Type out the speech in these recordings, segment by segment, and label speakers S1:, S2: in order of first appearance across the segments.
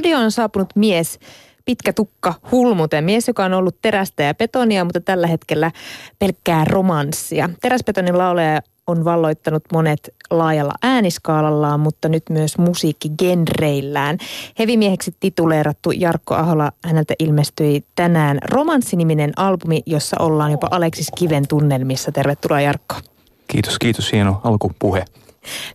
S1: Studioon on saapunut mies, pitkä tukka hulmuten. Mies, joka on ollut terästä ja betonia, mutta tällä hetkellä pelkkää romanssia. Teräsbetonin lauleja on valloittanut monet laajalla ääniskaalallaan, mutta nyt myös musiikkigenreillään. Hevimieheksi tituleerattu Jarkko Ahola, häneltä ilmestyi tänään romanssiniminen albumi, jossa ollaan jopa Aleksis Kiven tunnelmissa. Tervetuloa Jarkko.
S2: Kiitos, kiitos. Hieno alkupuhe.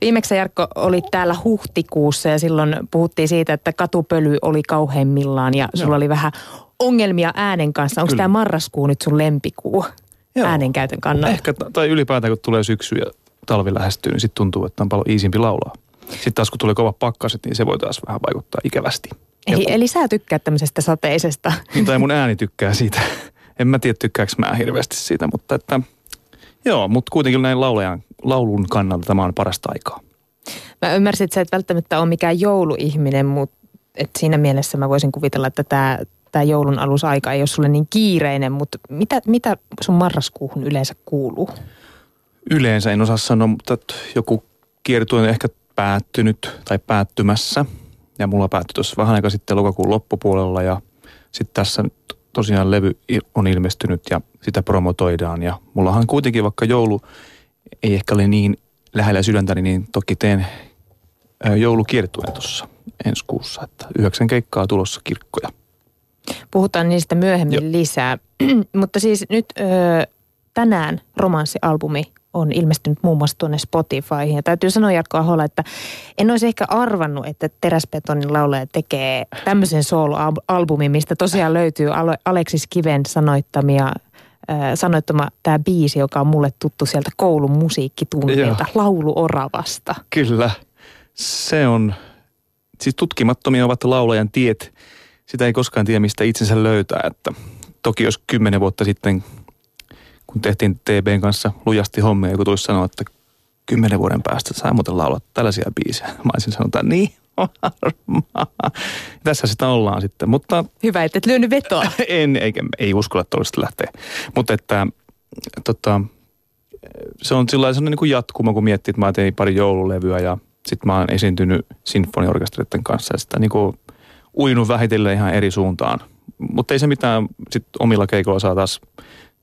S1: Viimeksi Jarkko oli täällä huhtikuussa ja silloin puhuttiin siitä, että katupöly oli kauheimmillaan ja sulla no. oli vähän ongelmia äänen kanssa. Onko tämä marraskuu nyt sun lempikuu Joo. äänenkäytön kannalta?
S2: Ehkä, tai ylipäätään kun tulee syksy ja talvi lähestyy, niin sitten tuntuu, että on paljon iisimpi laulaa. Sitten taas kun tulee kova pakkaset, niin se voi taas vähän vaikuttaa ikävästi.
S1: Eli, eli sä tykkää tämmöisestä sateisesta.
S2: Niin, tai mun ääni tykkää siitä. En mä tiedä tykkääkö mä hirveästi siitä, mutta että Joo, mutta kuitenkin näin laulajan, laulun kannalta tämä on parasta aikaa.
S1: Mä ymmärsin, että sä et välttämättä ole mikään jouluihminen, mutta et siinä mielessä mä voisin kuvitella, että tämä tämä joulun alusaika ei ole sulle niin kiireinen, mutta mitä, mitä sun marraskuuhun yleensä kuuluu?
S2: Yleensä en osaa sanoa, mutta joku kiertue on ehkä päättynyt tai päättymässä. Ja mulla päättyi tuossa vähän aika sitten lokakuun loppupuolella ja sitten tässä nyt tosiaan levy on ilmestynyt ja sitä promotoidaan. Ja mullahan kuitenkin, vaikka joulu ei ehkä ole niin lähellä sydäntäni, niin toki teen joulukiertueen tuossa ensi kuussa. Että yhdeksän keikkaa tulossa kirkkoja.
S1: Puhutaan niistä myöhemmin jo. lisää. Mutta siis nyt ö, tänään romanssialbumi on ilmestynyt muun muassa tuonne Spotifyhin. Ja täytyy sanoa Jarkko Ahola, että en olisi ehkä arvannut, että Teräsbetonin laulaja tekee tämmöisen soloalbumin, mistä tosiaan löytyy Aleksis Kiven sanoittamia sanoittama tämä biisi, joka on mulle tuttu sieltä koulun musiikkitunnilta, Laulu Oravasta.
S2: Kyllä, se on, siis tutkimattomia ovat laulajan tiet. Sitä ei koskaan tiedä, mistä itsensä löytää. Että toki jos kymmenen vuotta sitten kun tehtiin TBn kanssa lujasti hommia, joku tulisi sanoa, että kymmenen vuoden päästä saa muuten laulaa tällaisia biisejä. Mä olisin sanonut, että niin, Tässä sitä ollaan sitten, mutta...
S1: Hyvä, että et lyönyt vetoa.
S2: en, eikä, ei uskalla tuollaista lähteä. Mutta että tota, se on sellainen niin kuin jatkuma, kun miettii, että mä tein pari joululevyä ja sitten mä oon esiintynyt sinfoniorkestereiden kanssa ja sitä niin kuin uinut vähitellen ihan eri suuntaan. Mutta ei se mitään, sitten omilla keikoilla saa taas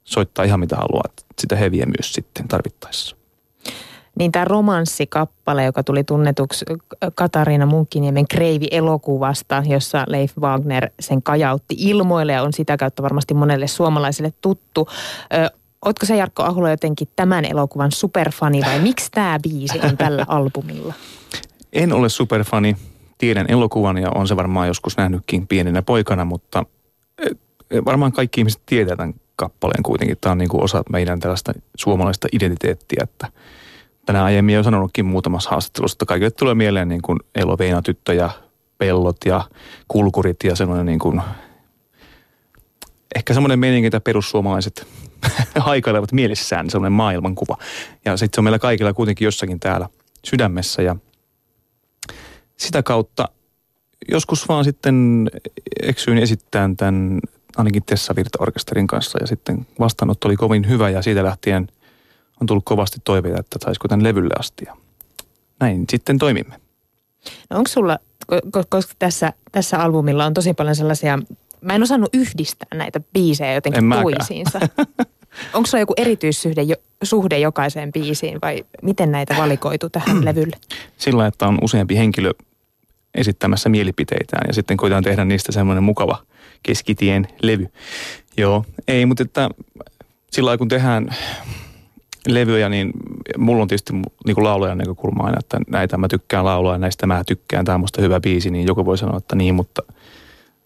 S2: soittaa ihan mitä haluaa. Sitä heviä myös sitten tarvittaessa.
S1: Niin tämä romanssikappale, joka tuli tunnetuksi Katariina Munkkiniemen Kreivi-elokuvasta, jossa Leif Wagner sen kajautti ilmoille ja on sitä kautta varmasti monelle suomalaiselle tuttu. Ö, Ootko se Jarkko Ahula jotenkin tämän elokuvan superfani vai miksi tämä biisi on tällä albumilla?
S2: En ole superfani. Tiedän elokuvan ja on se varmaan joskus nähnytkin pienenä poikana, mutta varmaan kaikki ihmiset tietää tämän kappaleen kuitenkin. Tämä on niin kuin osa meidän tällaista suomalaista identiteettiä, että tänään aiemmin jo sanonutkin muutamassa haastattelussa, että kaikille tulee mieleen niin kuin Elo tyttö ja pellot ja kulkurit ja semmoinen niin kuin, ehkä semmoinen meininki, että perussuomalaiset haikailevat mielessään, semmoinen maailmankuva. Ja sitten se on meillä kaikilla kuitenkin jossakin täällä sydämessä ja sitä kautta joskus vaan sitten eksyin esittämään tämän ainakin Tessa Virta-orkesterin kanssa ja sitten vastaanotto oli kovin hyvä ja siitä lähtien on tullut kovasti toiveita, että saisiko tämän levylle asti ja näin sitten toimimme.
S1: No onko sulla, koska tässä, tässä albumilla on tosi paljon sellaisia, mä en osannut yhdistää näitä biisejä jotenkin en toisiinsa. Onko sulla joku erityissuhde suhde jokaiseen biisiin vai miten näitä valikoitu tähän levylle?
S2: Sillä, että on useampi henkilö esittämässä mielipiteitään ja sitten koitetaan tehdä niistä semmoinen mukava – keskitien levy. Joo, ei, mutta että sillä kun tehdään levyjä, niin mulla on tietysti niin kuin laulajan näkökulma aina, että näitä mä tykkään laulaa ja näistä mä tykkään, tämä on musta hyvä biisi, niin joku voi sanoa, että niin, mutta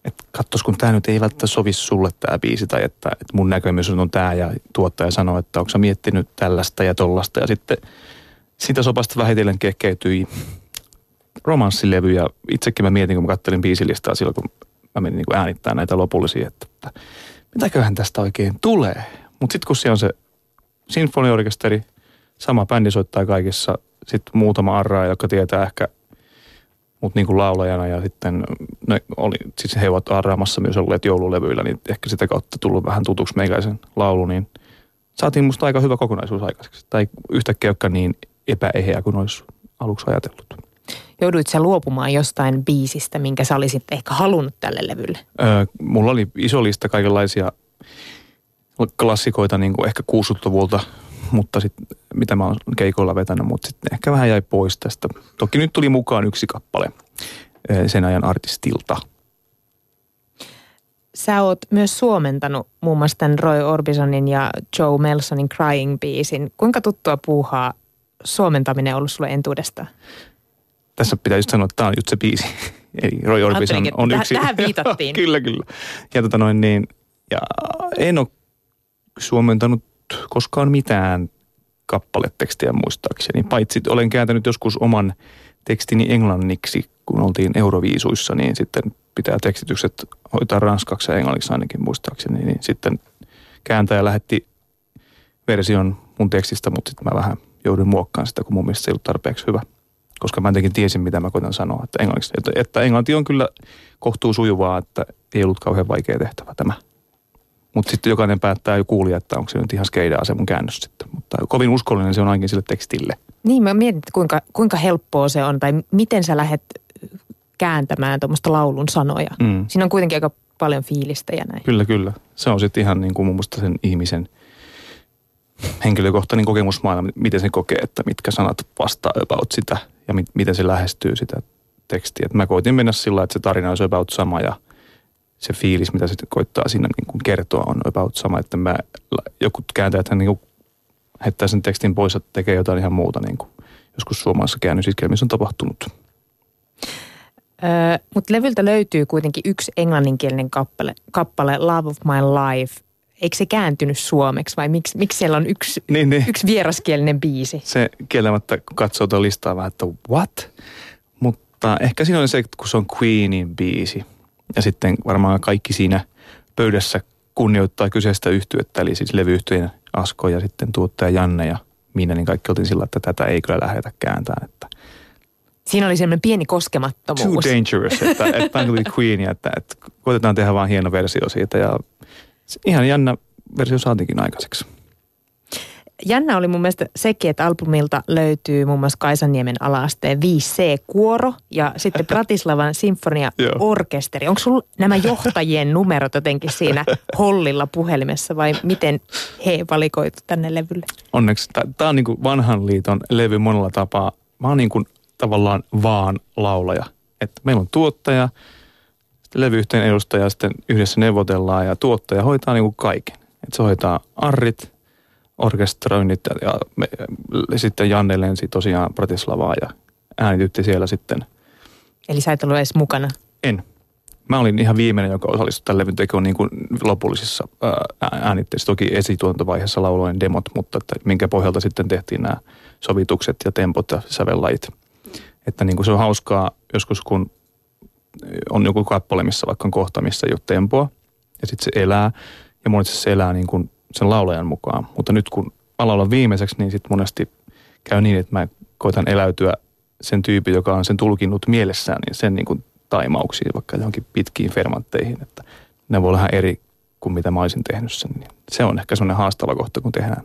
S2: että katsos, kun tämä nyt ei välttämättä sovi sulle tämä biisi tai että, että mun näkemys on tämä ja tuottaja sanoo, että onko sä miettinyt tällaista ja tollasta ja sitten sitä sopasta vähitellen kehkeytyi romanssilevy ja itsekin mä mietin, kun mä kattelin biisilistaa silloin, kun mä menin niin äänittämään näitä lopullisia, että, että mitäköhän tästä oikein tulee. Mutta sitten kun siellä on se sinfoniorkesteri, sama bändi soittaa kaikissa, sitten muutama arraa, joka tietää ehkä mut niin kuin laulajana ja sitten ne oli, siis he ovat arraamassa myös olleet joululevyillä, niin ehkä sitä kautta tullut vähän tutuksi meikäisen laulu, niin saatiin musta aika hyvä kokonaisuus aikaiseksi. Tai yhtäkkiä niin epäeheä kuin olisi aluksi ajatellut.
S1: Jouduit sä luopumaan jostain biisistä, minkä sä olisit ehkä halunnut tälle levylle?
S2: Öö, mulla oli iso lista kaikenlaisia klassikoita niin kuin ehkä 60-luvulta, mutta sitten mitä mä oon keikoilla vetänyt, mutta sitten ehkä vähän jäi pois tästä. Toki nyt tuli mukaan yksi kappale sen ajan artistilta.
S1: Sä oot myös suomentanut muun muassa tämän Roy Orbisonin ja Joe Melsonin Crying-biisin. Kuinka tuttua puuhaa suomentaminen ollut sulle entuudestaan?
S2: Tässä pitää just sanoa, että tämä on just se biisi. Eli Roy Orbison on yksi.
S1: Tähän viitattiin.
S2: kyllä, kyllä. Ja, tota noin, niin, ja en ole suomentanut koskaan mitään kappaletekstiä muistaakseni. Paitsi olen kääntänyt joskus oman tekstini englanniksi, kun oltiin Euroviisuissa, niin sitten pitää tekstitykset hoitaa ranskaksi ja englanniksi ainakin muistaakseni. Niin sitten kääntäjä lähetti version mun tekstistä, mutta sitten mä vähän joudun muokkaamaan sitä, kun mun mielestä se ei ollut tarpeeksi hyvä. Koska mä jotenkin tiesin, mitä mä koitan sanoa. Että, englanniksi, että, että englanti on kyllä kohtuu sujuvaa, että ei ollut kauhean vaikea tehtävä tämä. Mutta sitten jokainen päättää jo kuulia, että onko se nyt ihan skeidaa se mun käännös sitten. Mutta kovin uskollinen se on ainakin sille tekstille.
S1: Niin, mä mietin, että kuinka, kuinka helppoa se on tai miten sä lähdet kääntämään tuommoista laulun sanoja. Mm. Siinä on kuitenkin aika paljon fiilistä ja näin.
S2: Kyllä, kyllä. Se on sitten ihan niin kuin mun mielestä sen ihmisen henkilökohtainen kokemusmaailma, miten se kokee, että mitkä sanat vastaa about sitä ja mi- miten se lähestyy sitä tekstiä. Et mä koitin mennä sillä että se tarina olisi about sama ja se fiilis, mitä se koittaa siinä niin kuin kertoa, on about sama. Että mä, joku kääntäjät niin heittää sen tekstin pois ja tekee jotain ihan muuta, niin kuin joskus suomalaisessa käännösiskelmissä on tapahtunut.
S1: Öö, Mutta levyltä löytyy kuitenkin yksi englanninkielinen kappale, kappale Love of My Life. Eikö se kääntynyt suomeksi vai miksi, miksi siellä on yksi, niin, niin. yksi vieraskielinen biisi?
S2: Se kieltämättä, kun katsoo tuota listaa vähän, että what? Mutta ehkä siinä on se, kun se on Queenin biisi. Ja sitten varmaan kaikki siinä pöydässä kunnioittaa kyseistä yhtyettä, eli siis levyyhtyjen Asko ja sitten tuottaja Janne ja minä, niin kaikki oltiin sillä, että tätä ei kyllä lähdetä kääntämään. Että
S1: Siinä oli semmoinen pieni koskemattomuus.
S2: Too dangerous, että, että on Queen, että, että koitetaan tehdä vaan hieno versio siitä ja ihan jännä versio saatiinkin aikaiseksi.
S1: Jännä oli mun mielestä sekin, että albumilta löytyy muun muassa Kaisaniemen alaasteen 5C-kuoro ja sitten Bratislavan sinfonia-orkesteri. Onko sulla nämä johtajien numerot jotenkin siinä hollilla puhelimessa vai miten he valikoitu tänne levylle?
S2: Onneksi tämä on niin kuin vanhan liiton levy monella tapaa. Mä oon niin kuin tavallaan vaan laulaja. Että meillä on tuottaja, sitten levyyhteen edustaja, sitten yhdessä neuvotellaan ja tuottaja hoitaa niin kuin kaiken. Että se hoitaa arrit, orkestroinnit ja me, sitten Janne lensi tosiaan Bratislavaa ja äänitytti siellä sitten.
S1: Eli sä et ollut edes mukana?
S2: En. Mä olin ihan viimeinen, joka osallistui tämän levyn tekoon niin kuin lopullisissa äänitteissä. Toki esituontovaiheessa lauloin demot, mutta että minkä pohjalta sitten tehtiin nämä sovitukset ja tempot ja sävellajit. Että niin kuin se on hauskaa joskus, kun on joku kappale, missä vaikka on kohta, missä ei ole tempoa. Ja sitten se elää. Ja monesti se elää niin kuin sen laulajan mukaan. Mutta nyt kun mä laulan viimeiseksi, niin sitten monesti käy niin, että mä koitan eläytyä sen tyypin, joka on sen tulkinnut mielessään, niin sen niin kuin taimauksiin, vaikka johonkin pitkiin fermantteihin, että ne voi olla vähän eri kuin mitä mä olisin tehnyt sen. Se on ehkä sellainen haastava kohta, kun tehdään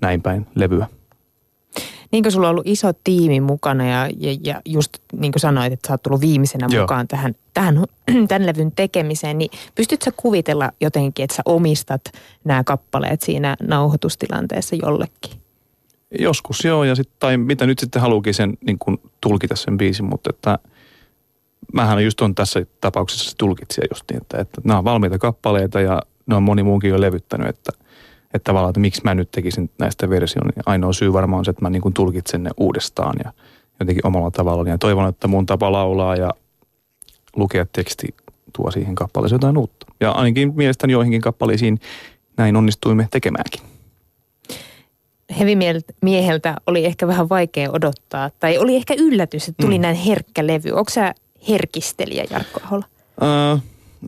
S2: näin päin levyä.
S1: Niin kuin sulla on ollut iso tiimi mukana ja, ja, ja just niin kuin sanoit, että sä oot tullut viimeisenä Joo. mukaan tähän, tähän tämän levyn tekemiseen, niin pystytkö sä kuvitella jotenkin, että sä omistat nämä kappaleet siinä nauhoitustilanteessa jollekin?
S2: Joskus joo, ja sit, tai mitä nyt sitten haluukin sen niin kuin tulkita sen biisin, mutta että mähän just on tässä tapauksessa se tulkitsija just niin, että, että nämä on valmiita kappaleita ja ne on moni muunkin jo levyttänyt, että – että tavallaan, että miksi mä nyt tekisin näistä version, niin ainoa syy varmaan on se, että mä niin kuin tulkitsen ne uudestaan ja jotenkin omalla tavalla. Ja toivon, että mun tapa laulaa ja lukea teksti tuo siihen kappaleeseen jotain uutta. Ja ainakin mielestäni joihinkin kappaleisiin näin onnistuimme tekemäänkin.
S1: Heavy-mieheltä oli ehkä vähän vaikea odottaa, tai oli ehkä yllätys, että tuli mm. näin herkkä levy. Onko sä herkistelijä, Jarkko Ahola?
S2: Uh,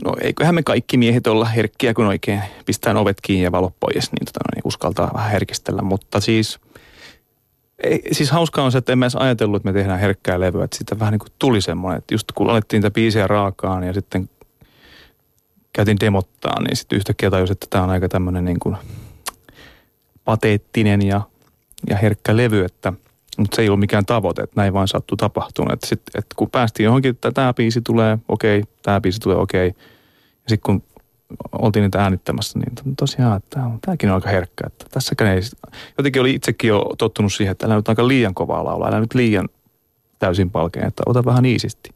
S2: no eiköhän me kaikki miehet olla herkkiä, kun oikein pistää ovet kiinni ja valot pois, niin, tota, niin uskaltaa vähän herkistellä. Mutta siis, ei, siis hauskaa on se, että en mä edes ajatellut, että me tehdään herkkää levyä. Että siitä vähän niin kuin tuli semmoinen, että just kun alettiin tätä biisiä raakaan ja sitten käytiin demottaa, niin sitten yhtäkkiä tajusin, että tämä on aika tämmöinen niin kuin pateettinen ja, ja herkkä levy, että Mutta se ei ollut mikään tavoite, että näin vaan sattui tapahtumaan. Että sit, et kun päästiin johonkin, että tämä biisi tulee okei, tämä biisi tulee okei. Ja sitten kun oltiin niitä äänittämässä, niin tosiaan, että tämäkin on aika herkkä. Että tässäkään ei, jotenkin oli itsekin jo tottunut siihen, että älä nyt aika liian kovaa laulaa, älä nyt liian täysin palkeen, että ota vähän iisisti.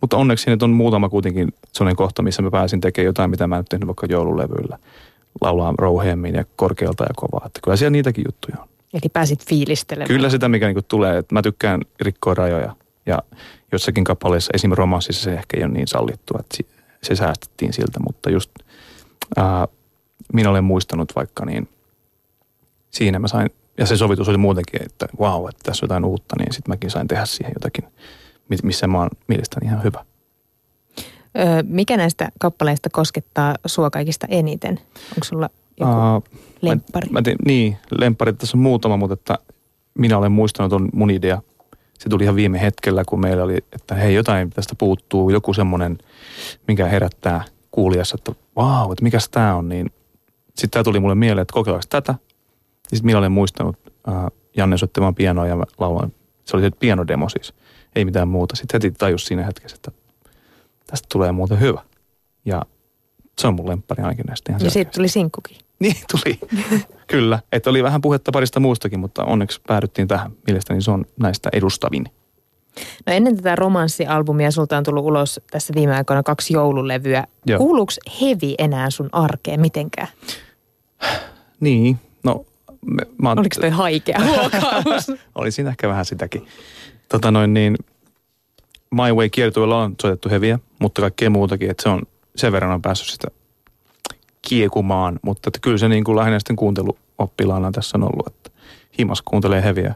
S2: Mutta onneksi nyt on muutama kuitenkin sellainen kohta, missä mä pääsin tekemään jotain, mitä mä en tehnyt vaikka joululevyllä. Laulaa rouheemmin ja korkealta ja kovaa. Että kyllä siellä niitäkin juttuja on.
S1: Eli pääsit fiilistelemään.
S2: Kyllä sitä, mikä niinku tulee. Että mä tykkään rikkoa rajoja. Ja jossakin kappaleessa, esimerkiksi romanssissa se ehkä ei ole niin sallittu, että se säästettiin siltä. Mutta just ää, minä olen muistanut vaikka niin, siinä mä sain, ja se sovitus oli muutenkin, että wow, että tässä on jotain uutta, niin sitten mäkin sain tehdä siihen jotakin, missä mä oon mielestäni ihan hyvä.
S1: Öö, mikä näistä kappaleista koskettaa sua kaikista eniten? Onko sulla joku uh, lemppari?
S2: Mä, mä tein, niin, lemppari tässä on muutama, mutta että minä olen muistanut, on mun idea. Se tuli ihan viime hetkellä, kun meillä oli, että hei jotain tästä puuttuu, joku semmoinen, mikä herättää kuulijassa, että vau, että mikäs tämä on, niin sitten tämä tuli mulle mieleen, että kokeillaanko tätä. Ja sitten minä olen muistanut äh, Janne soittamaan pianoa ja laulan. Se oli se pianodemo siis, ei mitään muuta. Sitten heti tajus siinä hetkessä, että tästä tulee muuten hyvä. Ja se on mun lemppari ainakin näistä ihan
S1: Ja sitten tuli sinkkukin.
S2: Niin tuli, kyllä. Että oli vähän puhetta parista muustakin, mutta onneksi päädyttiin tähän. Mielestäni se on näistä edustavin.
S1: No ennen tätä romanssialbumia sulta on tullut ulos tässä viime aikoina kaksi joululevyä. Joo. Kuuluuko hevi enää sun arkeen mitenkään?
S2: Niin, no...
S1: Me, mä oon... Oliko toi haikea huokaus?
S2: Oli siinä ehkä vähän sitäkin. Tota noin niin, My Way kiertueella on soitettu heviä, mutta kaikkea muutakin, että se on sen verran on päässyt sitä kiekumaan, mutta että kyllä se niin kuin lähinnä sitten kuunteluoppilaana tässä on ollut, että himas kuuntelee heviä.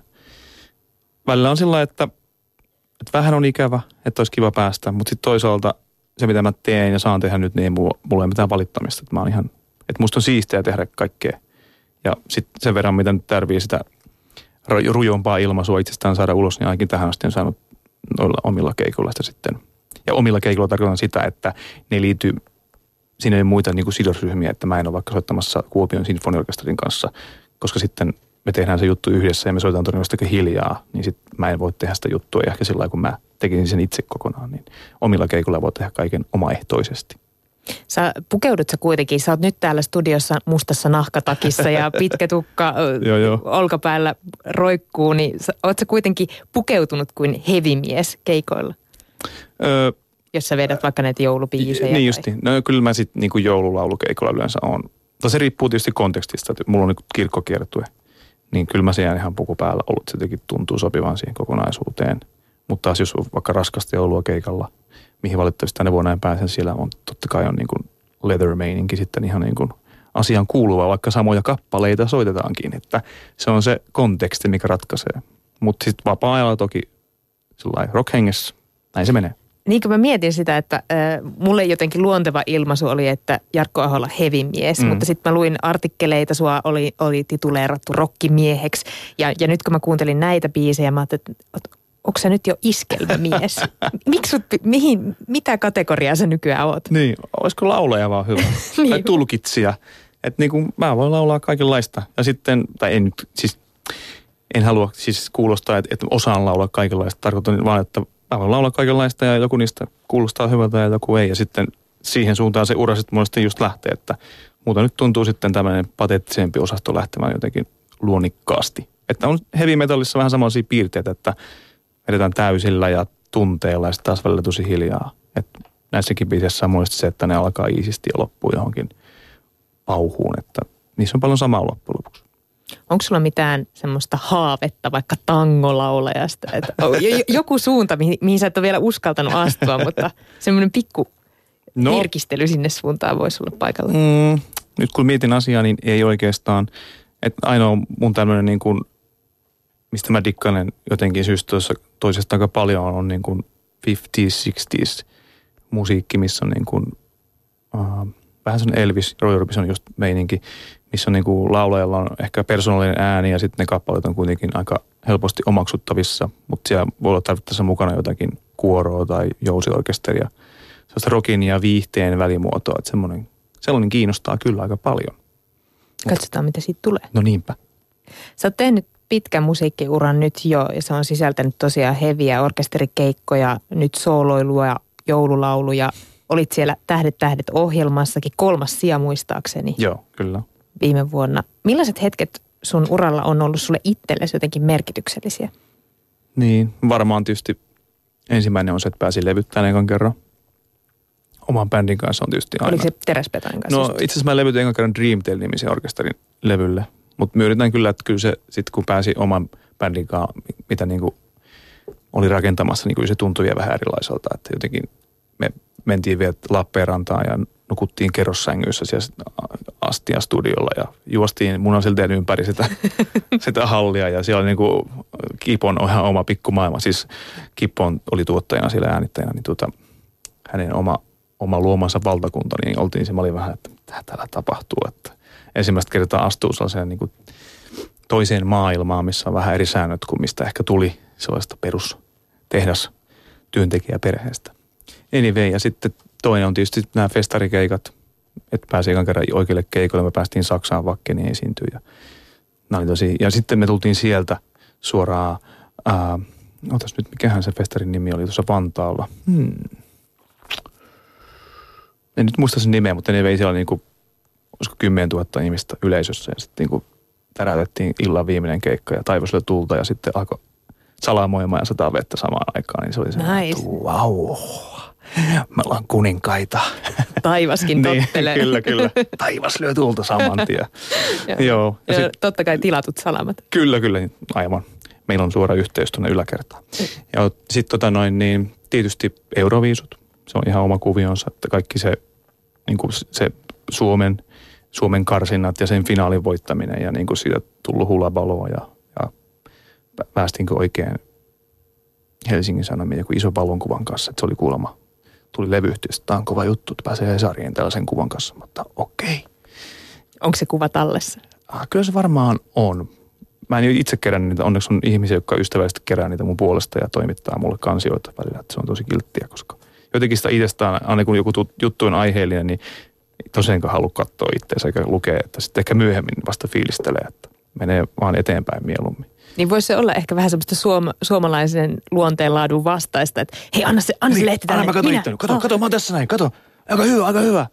S2: Välillä on sillä että että vähän on ikävä, että olisi kiva päästä, mutta sitten toisaalta se, mitä mä teen ja saan tehdä nyt, niin ei mulla, mulla ei mitään valittamista. Että mä oon ihan, että musta on siistiä tehdä kaikkea. Ja sitten sen verran, mitä nyt tarvii sitä rujompaa ilmaisua itsestään saada ulos, niin ainakin tähän asti on saanut noilla omilla keikoilla sitten. Ja omilla keikoilla tarkoitan sitä, että ne liittyy, siinä ei muita niin kuin sidosryhmiä, että mä en ole vaikka soittamassa Kuopion sinfoniorkesterin kanssa, koska sitten me tehdään se juttu yhdessä ja me soitetaan todennäköisesti hiljaa, niin sit mä en voi tehdä sitä juttua ja ehkä sillä lailla, kun mä tekisin sen itse kokonaan, niin omilla keikoilla voi tehdä kaiken omaehtoisesti.
S1: Sä pukeudut sä kuitenkin, sä oot nyt täällä studiossa mustassa nahkatakissa ja pitkä tukka joo, joo. olkapäällä roikkuu, niin sä, oot sä kuitenkin pukeutunut kuin hevimies keikoilla? Öö, Jos sä vedät vaikka näitä joulupiisejä.
S2: Niin justi. No kyllä mä sitten niin joululaulukeikolla yleensä on. No se riippuu tietysti kontekstista. Mulla on niin kirkkokiertue niin kyllä mä siellä ihan puku päällä ollut. Se jotenkin tuntuu sopivan siihen kokonaisuuteen. Mutta taas jos on vaikka raskasta joulua keikalla, mihin valitettavasti tänä vuonna en pääse, siellä on totta kai on niin kuin leather sitten ihan niin kuin asian kuuluva, vaikka samoja kappaleita soitetaankin. Että se on se konteksti, mikä ratkaisee. Mutta sitten vapaa-ajalla toki sellainen rockhengessä, näin se menee.
S1: Niin kuin mä mietin sitä, että äh, mulle jotenkin luonteva ilmaisu oli, että Jarkko Aholla hevimies, mm. mutta sitten mä luin artikkeleita, sua oli, oli tituleerattu rokkimieheksi. Ja, ja nyt kun mä kuuntelin näitä biisejä, mä ajattelin, että onko sä nyt jo iskelmämies? Miksi sut, mihin, mitä kategoriaa sä nykyään oot?
S2: Niin, olisiko lauleja vaan hyvä? niin. Tai tulkitsija. Että niin kuin mä voin laulaa kaikenlaista. Ja sitten, tai en nyt, siis en halua siis kuulostaa, että, että osaan laulaa kaikenlaista. Tarkoitan vaan, että mä voin laulaa kaikenlaista ja joku niistä kuulostaa hyvältä ja joku ei. Ja sitten siihen suuntaan se ura sitten monesti just lähtee, että muuta nyt tuntuu sitten tämmöinen pateettisempi osasto lähtemään jotenkin luonnikkaasti. Että on heavy metallissa vähän samanlaisia piirteitä, että vedetään täysillä ja tunteella ja sitten taas välillä tosi hiljaa. Että näissäkin biisissä on se, että ne alkaa iisisti ja loppuu johonkin pauhuun, että niissä on paljon samaa loppujen lopuksi.
S1: Onko sulla mitään semmoista haavetta vaikka tangolaulajasta? Että joku suunta, mihin, mihin sä et ole vielä uskaltanut astua, mutta semmoinen pikku no, herkistely sinne suuntaan voisi olla paikalla. Mm,
S2: nyt kun mietin asiaa, niin ei oikeastaan. Että ainoa mun tämmöinen niin kuin, mistä mä dikkailen jotenkin syystä toisesta aika paljon on niin kuin 50s, 60s musiikki, missä on niin kuin, uh, vähän sellainen Elvis, Roy Orbison just meininki missä niin kuin laulajalla on ehkä persoonallinen ääni ja sitten ne kappaleet on kuitenkin aika helposti omaksuttavissa, mutta siellä voi olla tarvittaessa mukana jotakin kuoroa tai jousiorkesteria. Sellaista rokin ja viihteen välimuotoa, että semmoinen, sellainen kiinnostaa kyllä aika paljon.
S1: Katsotaan, mitä siitä tulee.
S2: No niinpä.
S1: Sä oot tehnyt pitkä musiikkiuran nyt jo ja se on sisältänyt tosiaan heviä orkesterikeikkoja, nyt sooloilua, joululauluja. Olit siellä Tähdet tähdet ohjelmassakin, kolmas sija muistaakseni.
S2: Joo, kyllä.
S1: Viime vuonna. Millaiset hetket sun uralla on ollut sulle itsellesi jotenkin merkityksellisiä?
S2: Niin, varmaan tietysti ensimmäinen on se, että pääsin levyttämään ekan kerran. Oman bändin kanssa on tietysti aina.
S1: Oliko se Teräspetonin kanssa?
S2: No itse asiassa mä levytin ekan kerran Dreamtale-nimisen orkesterin levylle. Mutta yritän kyllä, että kyllä se sitten kun pääsi oman bändin kanssa, mitä niinku oli rakentamassa, niin kyllä se tuntui vielä vähän erilaiselta. Että jotenkin me mentiin vielä Lappeenrantaan ja nukuttiin kerrossängyissä siellä Astia studiolla ja juostiin munasilteen ympäri sitä, sitä hallia ja siellä oli niin kuin Kipon ihan oma pikkumaailma. Siis Kipon oli tuottajana siellä äänittäjänä, niin tuota, hänen oma, oma luomansa valtakunta, niin oltiin se, mä olin vähän, että mitä täällä tapahtuu, että ensimmäistä kertaa astuu sellaiseen niin kuin toiseen maailmaan, missä on vähän eri säännöt kuin mistä ehkä tuli sellaista perustehdas työntekijäperheestä. Anyway, ja sitten toinen on tietysti nämä festarikeikat, että pääsi ekan kerran oikeille keikoille. Me päästiin Saksaan Vakkeniin esiintyä. Ja, oli tosi, ja sitten me tultiin sieltä suoraan, ää, otas nyt, mikähän se festarin nimi oli tuossa Vantaalla. Hmm. En nyt muista sen nimeä, mutta ne vei siellä niinku, olisiko 10 000 ihmistä yleisössä. Ja sitten niinku täräytettiin illan viimeinen keikka ja taivas tulta ja sitten alkoi salamoimaan ja sataa vettä samaan aikaan. Niin se oli se,
S1: nice.
S2: wow me ollaan kuninkaita.
S1: Taivaskin niin, tottelee.
S2: niin, kyllä, kyllä. Taivas lyö tulta saman tien.
S1: Joo. Ja, ja sit, totta kai tilatut salamat.
S2: Kyllä, kyllä. Aivan. Meillä on suora yhteys tuonne yläkertaan. Ja sitten tota noin, niin tietysti euroviisut. Se on ihan oma kuvionsa, että kaikki se, niin kuin se Suomen, Suomen karsinnat ja sen finaalin voittaminen ja niin kuin siitä tullut hulabaloa ja, ja päästiinkö oikein Helsingin Sanomien joku iso valonkuvan kanssa, että se oli kuulemma tuli levyyhtiöstä, tämä on kova juttu, että pääsee Hesariin tällaisen kuvan kanssa, mutta okei.
S1: Onko se kuva tallessa?
S2: Ah, kyllä se varmaan on. Mä en itse kerän niitä, onneksi on ihmisiä, jotka ystävällisesti kerää niitä mun puolesta ja toimittaa mulle kansioita välillä, että se on tosi kilttiä, koska jotenkin sitä itsestään, aina kun joku juttu on aiheellinen, niin tosiaankaan halua katsoa itseänsä eikä lukea, että sitten ehkä myöhemmin vasta fiilistelee, että menee vaan eteenpäin mieluummin.
S1: Niin voisi se olla ehkä vähän semmoista suom- suomalaisen luonteenlaadun vastaista, että hei anna se, anna niin, se lehti
S2: tänne. Anna mä kato. Kato, oh. kato, mä oon tässä näin, kato. Aika hyvä, aika hyvä.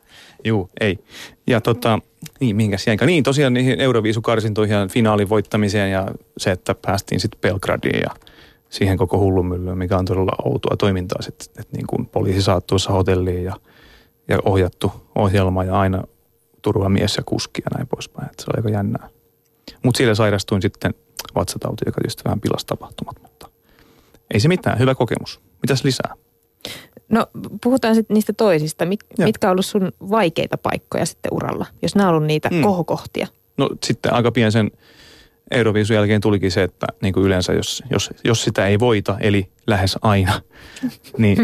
S2: Juu, ei. Ja tota, niin, minkäs jäinkä. Niin, tosiaan niihin Euroviisukarsintoihin ja finaalin voittamiseen ja se, että päästiin sitten Belgradiin ja siihen koko hullumyllyyn, mikä on todella outoa toimintaa sitten, että niin kuin poliisi saattuessa hotelliin ja, ja ohjattu ohjelma ja aina turvamies ja kuski ja näin poispäin. Että se oli aika jännää. Mutta siellä sairastuin sitten vatsatauti, joka tietysti vähän pilasi tapahtumat, mutta ei se mitään, hyvä kokemus. Mitäs lisää?
S1: No puhutaan sitten niistä toisista. Mit, mitkä on ollut sun vaikeita paikkoja sitten uralla, jos nämä on ollut niitä mm. kohokohtia?
S2: No sitten aika pian sen Euroviisun jälkeen tulikin se, että niin kuin yleensä jos, jos, jos sitä ei voita, eli lähes aina, niin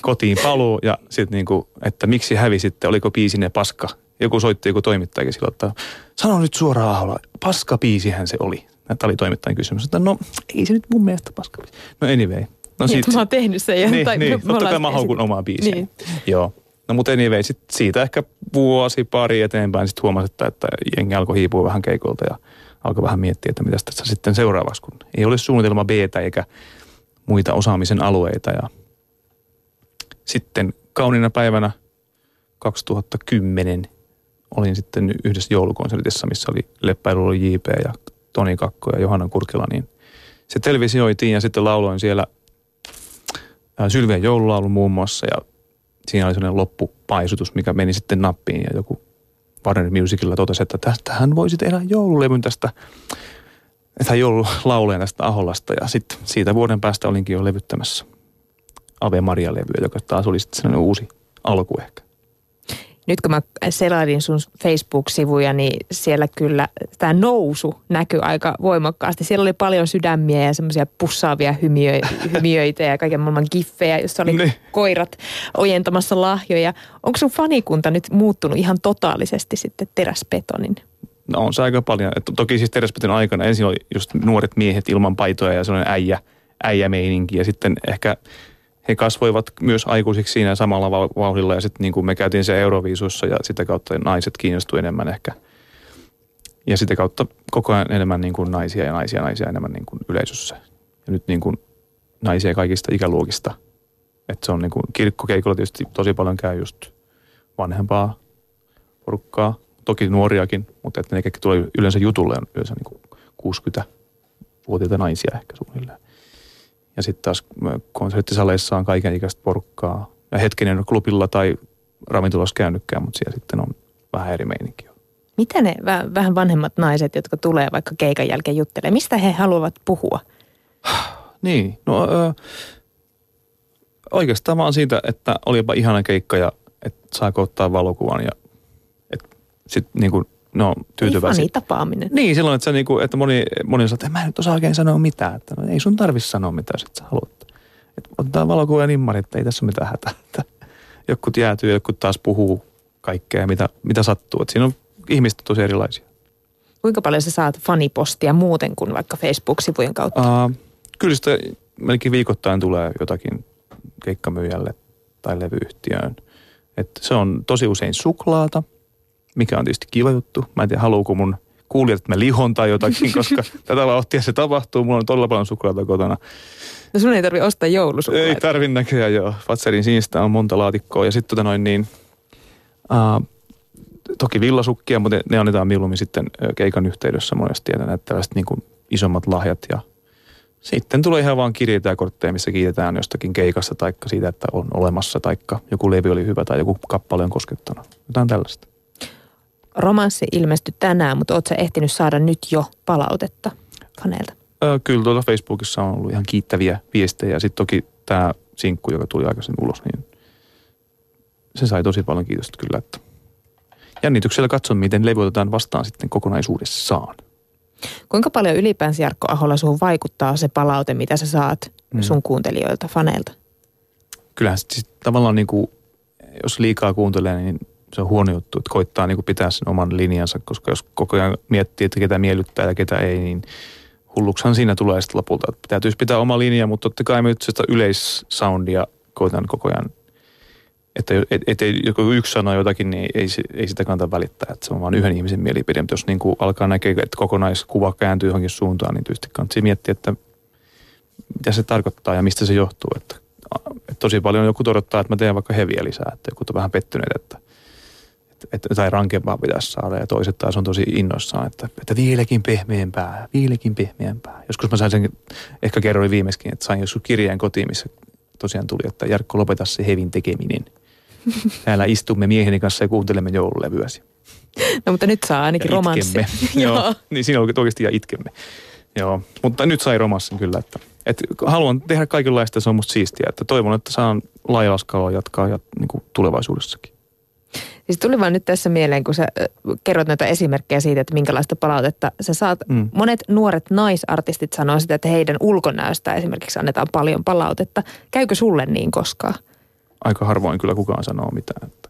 S2: kotiin paluu ja sitten niin kuin, että miksi hävisitte, oliko biisinen paska. Joku soitti joku toimittajakin silloin, että sano nyt suoraan Ahola, paska biisihän se oli. Tämä oli toimittajan kysymys, että no ei se nyt mun mielestä paska No anyway. No
S1: niin, sit, mä oon tehnyt sen. Ja,
S2: niin, tai niin, totta kai mä haukun omaa biisiä. Niin. Joo. No mutta anyway, sit siitä ehkä vuosi, pari eteenpäin sitten huomasi, että, että jengi alkoi hiipua vähän keikolta ja alkoi vähän miettiä, että mitä tässä sitten seuraavaksi, kun ei ole suunnitelma B eikä muita osaamisen alueita. Ja sitten kauniina päivänä 2010 olin sitten yhdessä joulukonsertissa, missä oli Leppäilu JP ja Toni Kakko ja Johanna Kurkila, niin se televisioitiin ja sitten lauloin siellä Sylvien joululaulu muun muassa ja siinä oli sellainen loppupaisutus, mikä meni sitten nappiin ja joku Warner Musicilla totesi, että tästähän voisi tehdä joululevyn tästä, että joululaulujen tästä Aholasta ja sitten siitä vuoden päästä olinkin jo levyttämässä Ave Maria-levyä, joka taas oli sitten sellainen uusi alku ehkä
S1: nyt kun mä selailin sun Facebook-sivuja, niin siellä kyllä tämä nousu näkyy aika voimakkaasti. Siellä oli paljon sydämiä ja semmoisia pussaavia hymiöitä ja kaiken maailman giffejä, jossa oli ne. koirat ojentamassa lahjoja. Onko sun fanikunta nyt muuttunut ihan totaalisesti sitten teräspetonin?
S2: No on se aika paljon. Et toki siis teräspeton aikana ensin oli just nuoret miehet ilman paitoja ja sellainen äijä, äijämeininki ja sitten ehkä – he kasvoivat myös aikuisiksi siinä samalla vauhdilla ja sitten niin kuin me käytiin se Euroviisussa ja sitä kautta naiset kiinnostuivat enemmän ehkä. Ja sitä kautta koko ajan enemmän niin kuin naisia ja naisia naisia enemmän niin kuin yleisössä. Ja nyt niin kuin naisia kaikista ikäluokista. Että se on niin kuin kirkkokeikolla tietysti tosi paljon käy just vanhempaa porukkaa, toki nuoriakin, mutta että ne kaikki tulee yleensä jutulle on yleensä niin kuin 60-vuotiaita naisia ehkä suunnilleen. Ja sitten taas konserttisaleissa on kaiken ikäistä porukkaa. Ja hetkinen klubilla tai ravintolassa käynytkään, mutta siellä sitten on vähän eri meininki.
S1: Mitä ne vähän vanhemmat naiset, jotka tulee vaikka keikan jälkeen juttelemaan, mistä he haluavat puhua?
S2: niin, no ö, oikeastaan vaan siitä, että olipa ihana keikka ja että saako ottaa valokuvan ja sitten niin kuin no tyytyväisiä.
S1: Ei tapaaminen.
S2: Niin, silloin, että, se niinku, että moni, moni sanoo, että en mä nyt osaa oikein sanoa mitään. Että no, ei sun tarvi sanoa mitään, sit sä haluat. Että otetaan valokuva ja nimmari, että ei tässä ole mitään hätää. Että jokut jäätyy, jokut taas puhuu kaikkea, mitä, mitä sattuu. Että siinä on ihmiset tosi erilaisia.
S1: Kuinka paljon sä saat fanipostia muuten kuin vaikka Facebook-sivujen kautta? Uh,
S2: kyllä sitä melkein viikoittain tulee jotakin keikkamyyjälle tai levyyhtiöön. Et se on tosi usein suklaata – mikä on tietysti kiva juttu. Mä en tiedä, haluuko mun kuulijat, että mä lihon tai jotakin, koska tätä vauhtia se tapahtuu. Mulla on todella paljon suklaata kotona.
S1: No sun ei tarvi ostaa joulusuklaata.
S2: Ei tarvi näköjään joo. Fatserin sinistä on monta laatikkoa ja sitten tota noin niin, uh, toki villasukkia, mutta ne annetaan mieluummin sitten keikan yhteydessä monesti, että näitä tällaiset niin kuin isommat lahjat ja sitten tulee ihan vaan kirjeitä ja kortteja, missä kiitetään jostakin keikasta tai siitä, että on olemassa, tai joku levy oli hyvä tai joku kappale on koskettuna. Jotain tällaista
S1: romanssi ilmestyi tänään, mutta ootko ehtinyt saada nyt jo palautetta faneilta?
S2: Öö, kyllä tuolla Facebookissa on ollut ihan kiittäviä viestejä. Sitten toki tämä sinkku, joka tuli aikaisemmin ulos, niin se sai tosi paljon kiitosta kyllä. Että jännityksellä katson, miten levy otetaan vastaan sitten kokonaisuudessaan.
S1: Kuinka paljon ylipäänsä Jarkko Aholla sun vaikuttaa se palaute, mitä sä saat mm. sun kuuntelijoilta, faneilta?
S2: Kyllähän sitten tavallaan niin kuin, jos liikaa kuuntelee, niin se on huono juttu, että koittaa niin kuin pitää sen oman linjansa, koska jos koko ajan miettii, että ketä miellyttää ja ketä ei, niin hulluksihan siinä tulee sitten lopulta. Että täytyisi pitää oma linja, mutta totta kai mä sitä yleissoundia koitan koko ajan, että et, et, et, joku yksi sanoo jotakin, niin ei, ei sitä kannata välittää, että se on vain yhden ihmisen mielipide. Mutta jos niin kuin alkaa näkeä, että kokonaiskuva kääntyy johonkin suuntaan, niin tietysti kannattaa miettiä, että mitä se tarkoittaa ja mistä se johtuu. Että, että tosi paljon joku odottaa, että mä teen vaikka heviä lisää, että joku on vähän pettyneet, että että, tai rankempaa pitäisi saada ja toiset taas on tosi innoissaan, että, että vieläkin pehmeämpää, vieläkin pehmeämpää. Joskus mä sain sen, ehkä kerroin viimeiskin, että sain joskus kirjeen kotiin, missä tosiaan tuli, että Jarkko lopeta se hevin tekeminen. Täällä istumme mieheni kanssa ja kuuntelemme joululevyäsi.
S1: No mutta nyt saa ainakin romanssi.
S2: Joo, niin siinä oikeasti ja itkemme. Joo, mutta nyt sai romanssin kyllä, että, että haluan tehdä kaikenlaista, se on musta siistiä, että toivon, että saan laajalaskalua jatkaa ja, niin kuin tulevaisuudessakin.
S1: Siis tuli vaan nyt tässä mieleen, kun sä kerrot näitä esimerkkejä siitä, että minkälaista palautetta sä saat. Mm. Monet nuoret naisartistit sanoo sitä, että heidän ulkonäöstä esimerkiksi annetaan paljon palautetta. Käykö sulle niin koskaan?
S2: Aika harvoin kyllä kukaan sanoo mitään. Että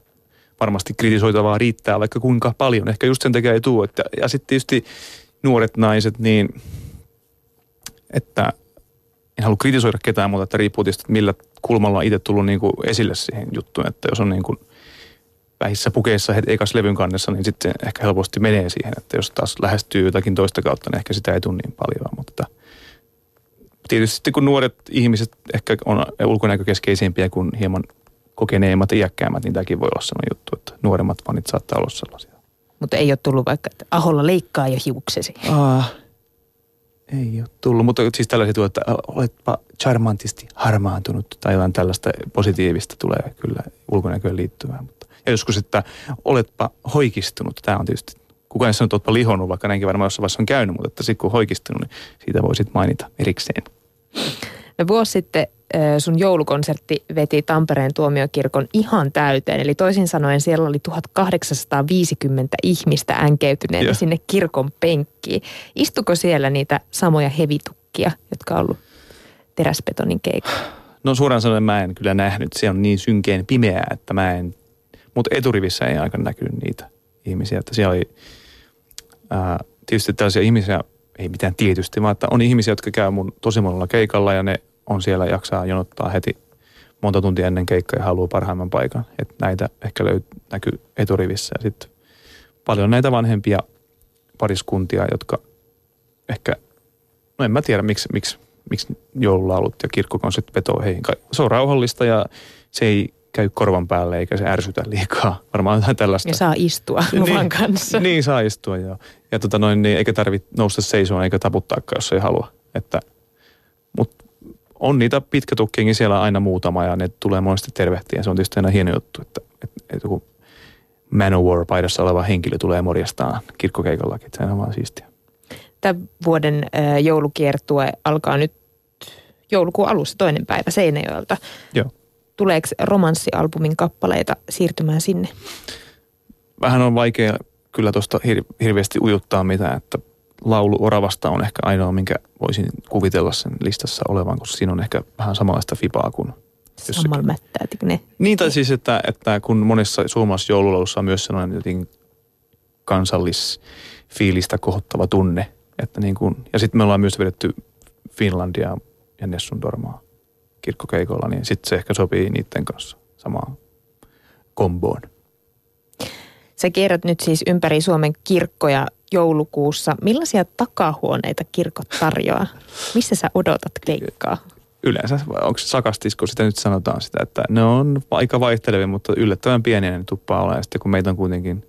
S2: varmasti kritisoitavaa riittää vaikka kuinka paljon. Ehkä just sen takia ei tule. Että, ja sitten tietysti nuoret naiset, niin että en halua kritisoida ketään, mutta että riippuu tietysti, että millä kulmalla on itse tullut niin kuin esille siihen juttuun. Että jos on niin kuin – vähissä pukeissa heti ekas levyn kannessa, niin sitten ehkä helposti menee siihen, että jos taas lähestyy jotakin toista kautta, niin ehkä sitä ei tule niin paljon. Mutta tietysti kun nuoret ihmiset ehkä on ulkonäkökeskeisempiä kuin hieman kokeneemmat ja iäkkäämmät, niin tämäkin voi olla sellainen juttu, että nuoremmat fanit saattaa olla sellaisia.
S1: Mutta ei ole tullut vaikka, että Aholla leikkaa jo hiuksesi.
S2: Ah, ei ole tullut, mutta siis tällaisia että oletpa charmantisti harmaantunut tai jotain tällaista positiivista tulee kyllä ulkonäköön liittyvää. Ja joskus, että oletpa hoikistunut. Tämä on tietysti, kukaan ei sano, että oletpa lihonnut, vaikka näinkin varmaan jossain vaiheessa on käynyt, mutta että sitten kun hoikistunut, niin siitä voisit mainita erikseen.
S1: No vuosi sitten sun joulukonsertti veti Tampereen tuomiokirkon ihan täyteen. Eli toisin sanoen siellä oli 1850 ihmistä änkeytyneen sinne kirkon penkkiin. Istuko siellä niitä samoja hevitukkia, jotka on ollut teräsbetonin keikalla?
S2: No suoraan sanoen mä en kyllä nähnyt. Se on niin synkeen pimeää, että mä en mutta eturivissä ei aika näkynyt niitä ihmisiä. Että siellä oli ää, tietysti tällaisia ihmisiä, ei mitään tietysti, vaan että on ihmisiä, jotka käy mun tosi monella keikalla ja ne on siellä jaksaa jonottaa heti monta tuntia ennen keikkaa ja haluaa parhaimman paikan. Että näitä ehkä löyt, näkyy eturivissä ja sitten paljon näitä vanhempia pariskuntia, jotka ehkä, no en mä tiedä miksi, miksi, miksi joululaulut ja kirkkokonsert vetoo heihin. Se on rauhallista ja se ei käy korvan päälle eikä se ärsytä liikaa. Varmaan jotain tällaista.
S1: Ja saa istua luvan
S2: niin,
S1: kanssa.
S2: Niin, saa istua joo. Ja tota noin, niin eikä tarvitse nousta seisomaan eikä taputtaakaan, jos ei halua. Että, mutta on niitä pitkätukkiakin siellä aina muutama ja ne tulee monesti tervehtiä. Se on tietysti aina hieno juttu, että, että, että joku Manowar-paidassa oleva henkilö tulee morjastaan kirkkokeikallakin. Se on vaan siistiä.
S1: Tämän vuoden joulukiertue alkaa nyt joulukuun alussa toinen päivä Seinäjoelta.
S2: Joo.
S1: Tuleeko romanssialbumin kappaleita siirtymään sinne?
S2: Vähän on vaikea kyllä tuosta hir- hirveästi ujuttaa mitään, että laulu Oravasta on ehkä ainoa, minkä voisin kuvitella sen listassa olevan, koska siinä on ehkä vähän samanlaista fipaa kuin
S1: Samalla mättäätikö ne?
S2: Niin, tai siis, että, että kun monessa suomalaisessa joululaulussa on myös sellainen jotenkin kansallisfiilistä kohottava tunne, että niin kuin, ja sitten me ollaan myös vedetty Finlandia ja Nessun Dormaa kirkkokeikolla, niin sitten se ehkä sopii niiden kanssa samaan komboon.
S1: Sä kierrät nyt siis ympäri Suomen kirkkoja joulukuussa. Millaisia takahuoneita kirkot tarjoaa? Missä sä odotat keikkaa?
S2: Yleensä, onko se sakastis, kun sitä nyt sanotaan sitä, että ne on aika vaihtelevia, mutta yllättävän pieniä ne tuppaa olemaan. Sitten kun meitä on kuitenkin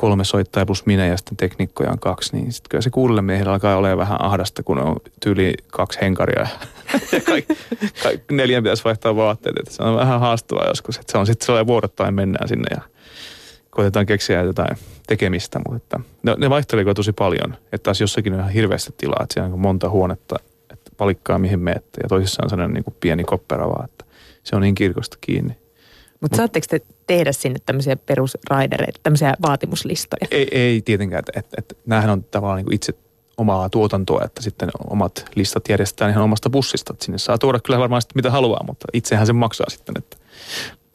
S2: kolme soittajaa plus minä ja sitten teknikkoja on kaksi, niin sitten kyllä se kuudelle miehellä alkaa olemaan vähän ahdasta, kun on tyyli kaksi henkaria ja kaikki, kaikki neljän pitäisi vaihtaa vaatteet. Että se on vähän haastavaa joskus, että se on sitten sellainen vuorottain mennään sinne ja koitetaan keksiä jotain tekemistä, mutta että ne, ne vaihtelevat tosi paljon. Että taas jossakin on ihan hirveästi tilaa, että siellä on monta huonetta, että palikkaa mihin menette ja toisissa on sellainen niin kuin pieni koppera vaan, että se on niin kirkosta kiinni.
S1: Mutta saatteko te tehdä sinne tämmöisiä perusraidereita, tämmöisiä vaatimuslistoja?
S2: Ei, ei tietenkään, että, että näähän on tavallaan niin itse omaa tuotantoa, että sitten omat listat järjestetään ihan omasta bussista. Sinne saa tuoda kyllä varmaan sitten mitä haluaa, mutta itsehän se maksaa sitten. Että,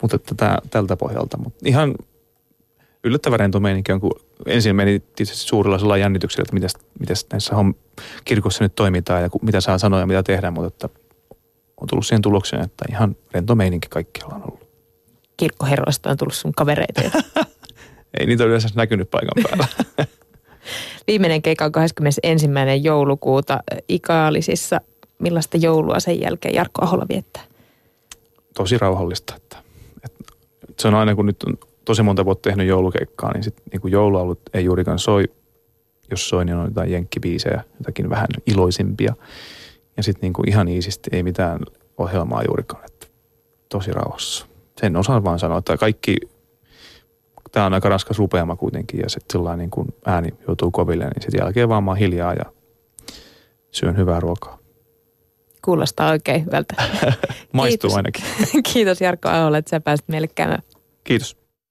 S2: mutta että tämä, tältä pohjalta. Mutta ihan yllättävän rento meininki on, kun ensin meni tietysti suurella jännityksellä, että mitäs näissä kirkossa nyt toimitaan ja mitä saa sanoa ja mitä tehdään, mutta että on tullut siihen tulokseen, että ihan rento meininki kaikkialla on ollut.
S1: Kirkkoherroista on tullut sun kavereita.
S2: Ei niitä ole yleensä näkynyt paikan päällä.
S1: Viimeinen keikka on 21. joulukuuta Ikaalisissa. Millaista joulua sen jälkeen Jarkko Ahola viettää?
S2: Tosi rauhallista. Että, että se on aina, kun nyt on tosi monta vuotta tehnyt joulukeikkaa, niin sitten niin jouluaulut ei juurikaan soi. Jos soi, niin on jotain jenkkibiisejä, jotakin vähän iloisimpia. Ja sitten niin ihan iisisti, ei mitään ohjelmaa juurikaan, että tosi rauhassa. Sen osaan vaan sanoa, että kaikki, tämä on aika raskas rupeama kuitenkin ja sitten sellainen niin kun ääni joutuu koville, niin sitten jälkeen vaan mä hiljaa ja syön hyvää ruokaa.
S1: Kuulostaa oikein hyvältä.
S2: Maistuu ainakin.
S1: Kiitos Jarkko Aholle, että sä pääsit meille käymään.
S2: Kiitos.